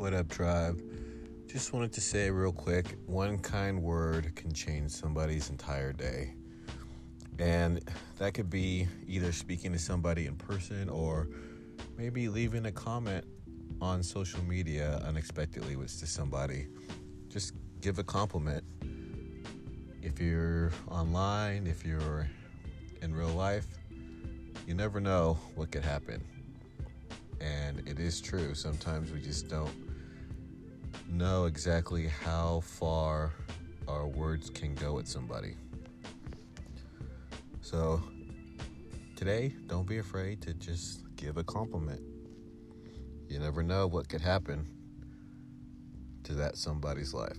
What up, tribe? Just wanted to say real quick one kind word can change somebody's entire day. And that could be either speaking to somebody in person or maybe leaving a comment on social media unexpectedly with to somebody. Just give a compliment. If you're online, if you're in real life, you never know what could happen. And it is true. Sometimes we just don't know exactly how far our words can go with somebody. So, today, don't be afraid to just give a compliment. You never know what could happen to that somebody's life.